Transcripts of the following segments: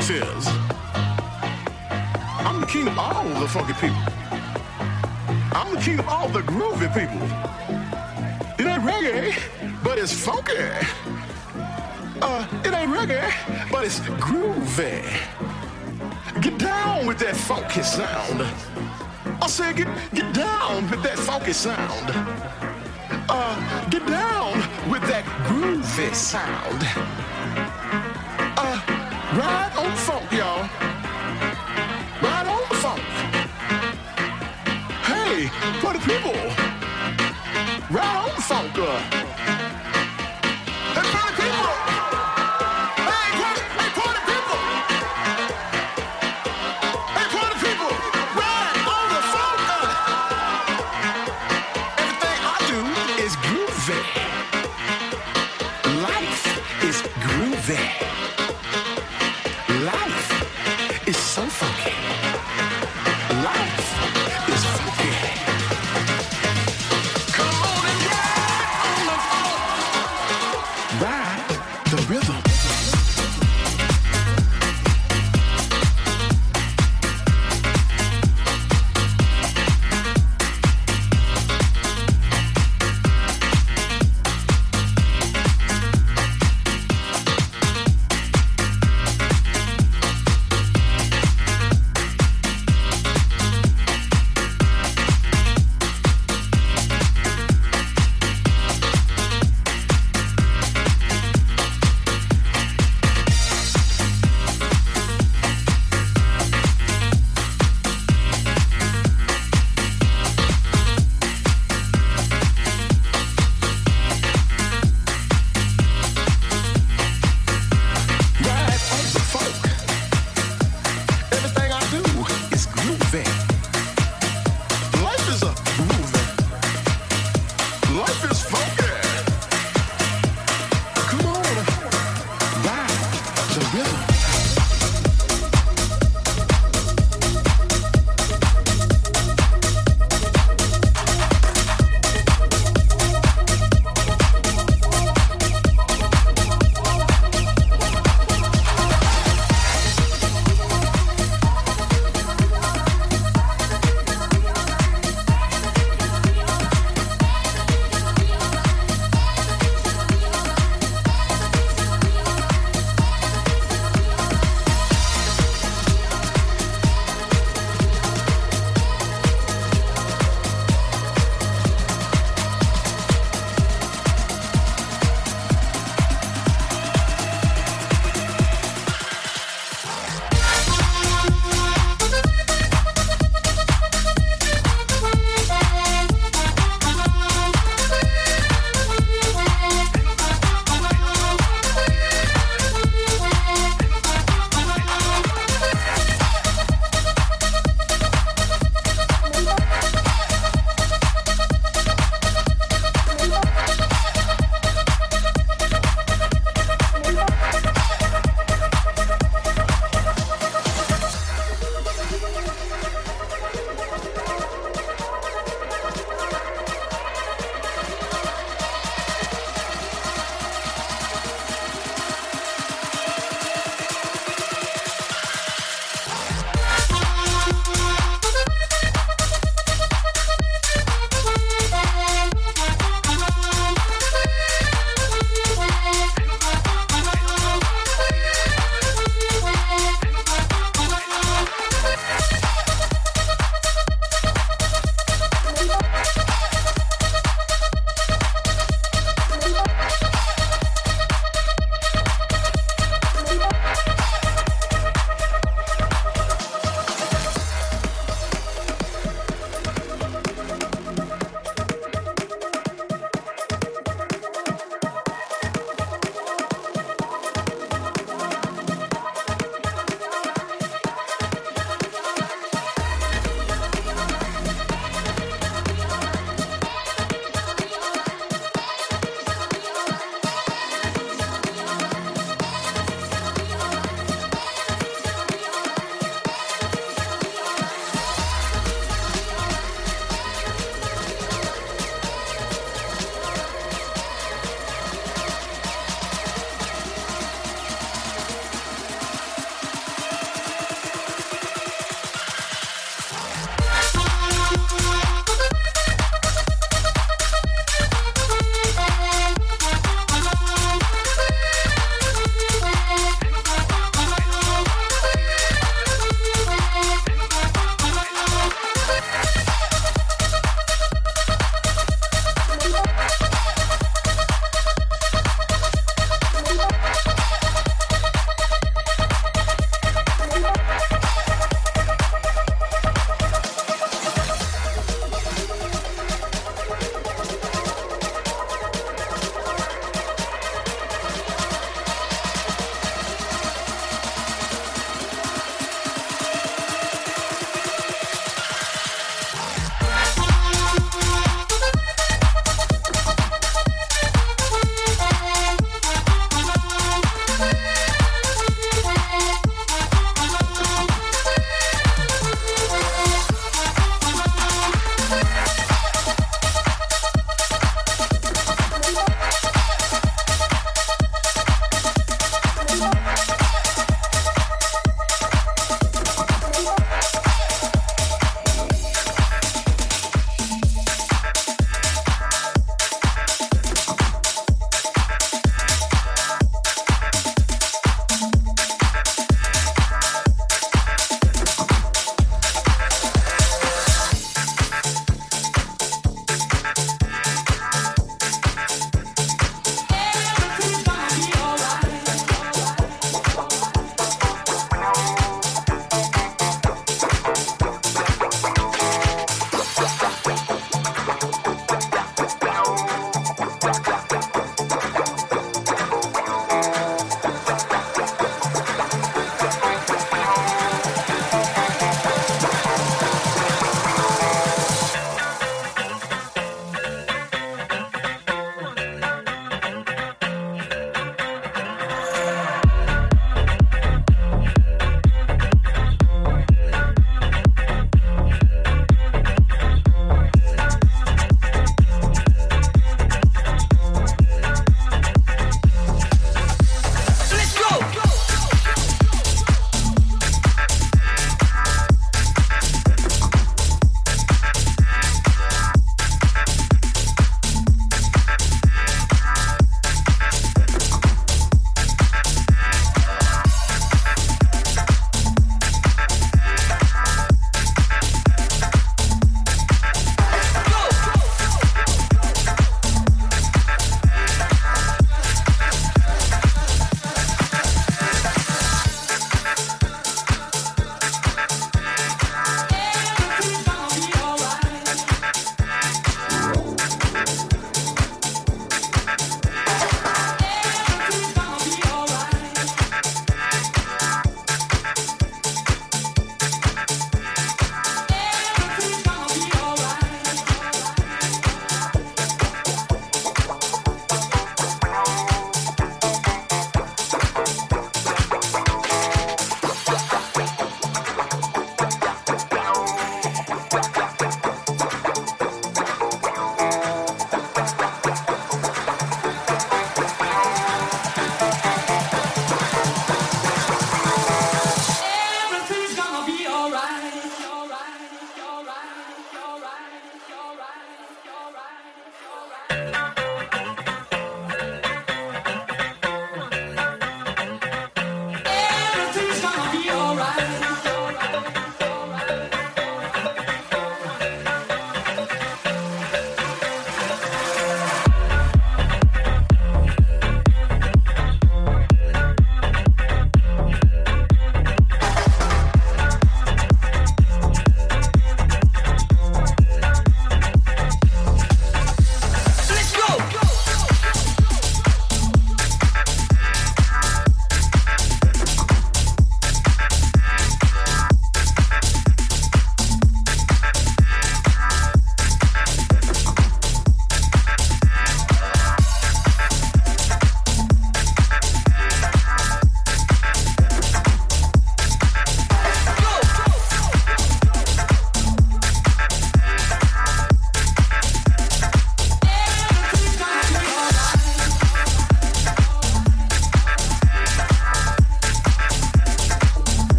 Says. I'm the king of all the funky people. I'm the king of all the groovy people. It ain't reggae, but it's funky. Uh, it ain't reggae, but it's groovy. Get down with that funky sound. I said, get get down with that funky sound. Uh, get down with that groovy sound. Uh, on funk, y'all. Ride on the funk. Hey, the people. Ride on, for the people. Hey, for the, the people. Hey, the people. Ride on the funker. Everything I do is groovy. Life is groovy.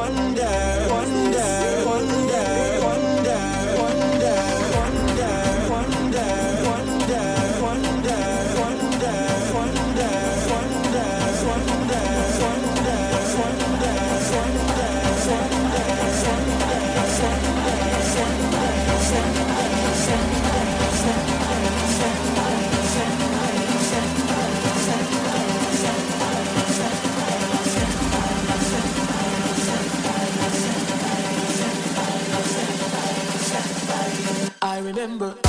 wonder. remember.